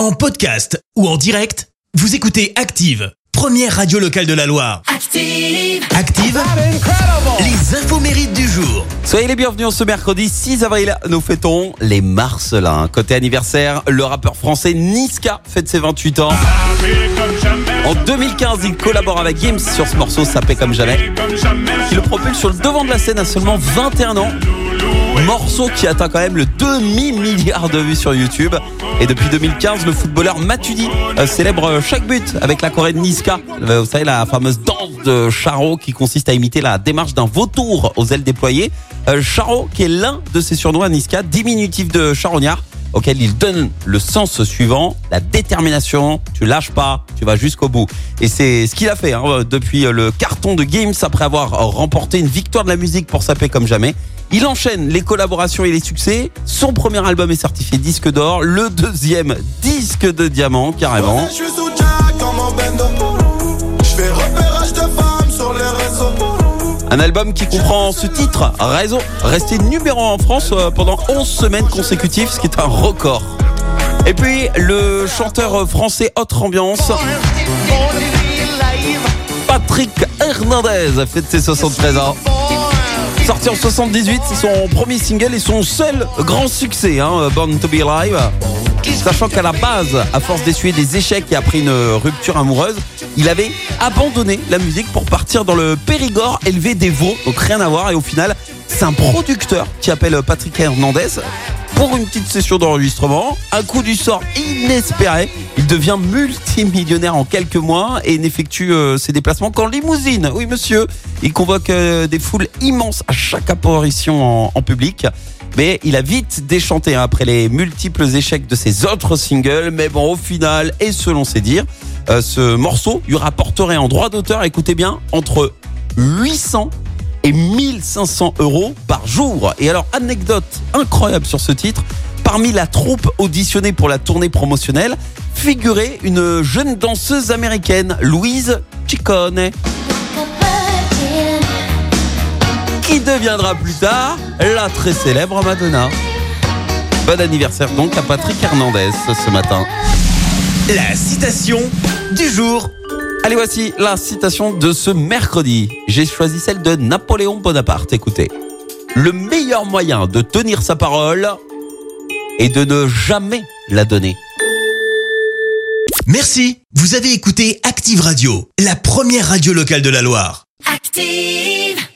En podcast ou en direct, vous écoutez Active, première radio locale de la Loire. Active. Active, les infos mérites du jour. Soyez les bienvenus en ce mercredi 6 avril. Nous fêtons les Marcelins. Côté anniversaire, le rappeur français Niska fête ses 28 ans. En 2015, il collabore avec Gims sur ce morceau Ça paie comme jamais. Il le propulse sur le devant de la scène à seulement 21 ans. Morceau qui atteint quand même le demi-milliard de vues sur YouTube. Et depuis 2015, le footballeur Matuidi euh, célèbre chaque but avec la Corée de Niska. Euh, Vous savez, la fameuse danse de Charo qui consiste à imiter la démarche d'un vautour aux ailes déployées. Euh, Charo qui est l'un de ses surnoms Niska, diminutif de charognard auquel il donne le sens suivant, la détermination, tu lâches pas, tu vas jusqu'au bout. Et c'est ce qu'il a fait hein, depuis le carton de Games après avoir remporté une victoire de la musique pour saper comme jamais. Il enchaîne les collaborations et les succès. Son premier album est certifié disque d'or, le deuxième disque de diamant carrément. Un album qui comprend ce titre, Réseau, resté numéro 1 en France euh, pendant 11 semaines consécutives, ce qui est un record. Et puis le chanteur français Autre Ambiance, Patrick Hernandez, fête ses 73 ans. Sorti en 78, c'est son premier single et son seul grand succès, hein, Born to Be Alive. Sachant qu'à la base, à force d'essuyer des échecs et après une rupture amoureuse, il avait abandonné la musique pour partir dans le Périgord élever des veaux, donc rien à voir. Et au final, c'est un producteur qui appelle Patrick Hernandez pour une petite session d'enregistrement. Un coup du sort inespéré. Il devient multimillionnaire en quelques mois et n'effectue euh, ses déplacements qu'en limousine. Oui, monsieur. Il convoque euh, des foules immenses à chaque apparition en, public. Mais il a vite déchanté hein, après les multiples échecs de ses autres singles. Mais bon, au final, et selon ses dires, euh, ce morceau lui rapporterait en droit d'auteur, écoutez bien, entre 800 et 1500 euros par jour. Et alors, anecdote incroyable sur ce titre, parmi la troupe auditionnée pour la tournée promotionnelle, figurait une jeune danseuse américaine, Louise Ciccone, qui deviendra plus tard la très célèbre Madonna. Bon anniversaire donc à Patrick Hernandez ce matin. La citation du jour. Allez, voici la citation de ce mercredi. J'ai choisi celle de Napoléon Bonaparte. Écoutez. Le meilleur moyen de tenir sa parole est de ne jamais la donner. Merci. Vous avez écouté Active Radio, la première radio locale de la Loire. Active.